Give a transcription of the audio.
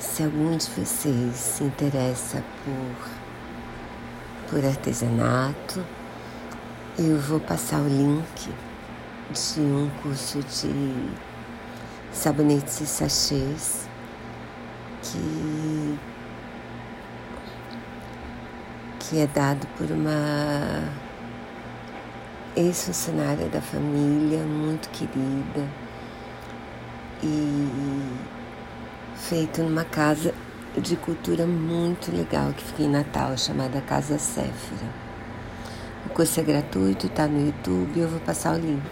Se algum de vocês se interessa por, por artesanato, eu vou passar o link de um curso de sabonetes e sachês que, que é dado por uma ex-funcionária da família, muito querida, e feito numa casa de cultura muito legal que fica em Natal, chamada Casa Séfira. O curso é gratuito, está no YouTube, eu vou passar o link.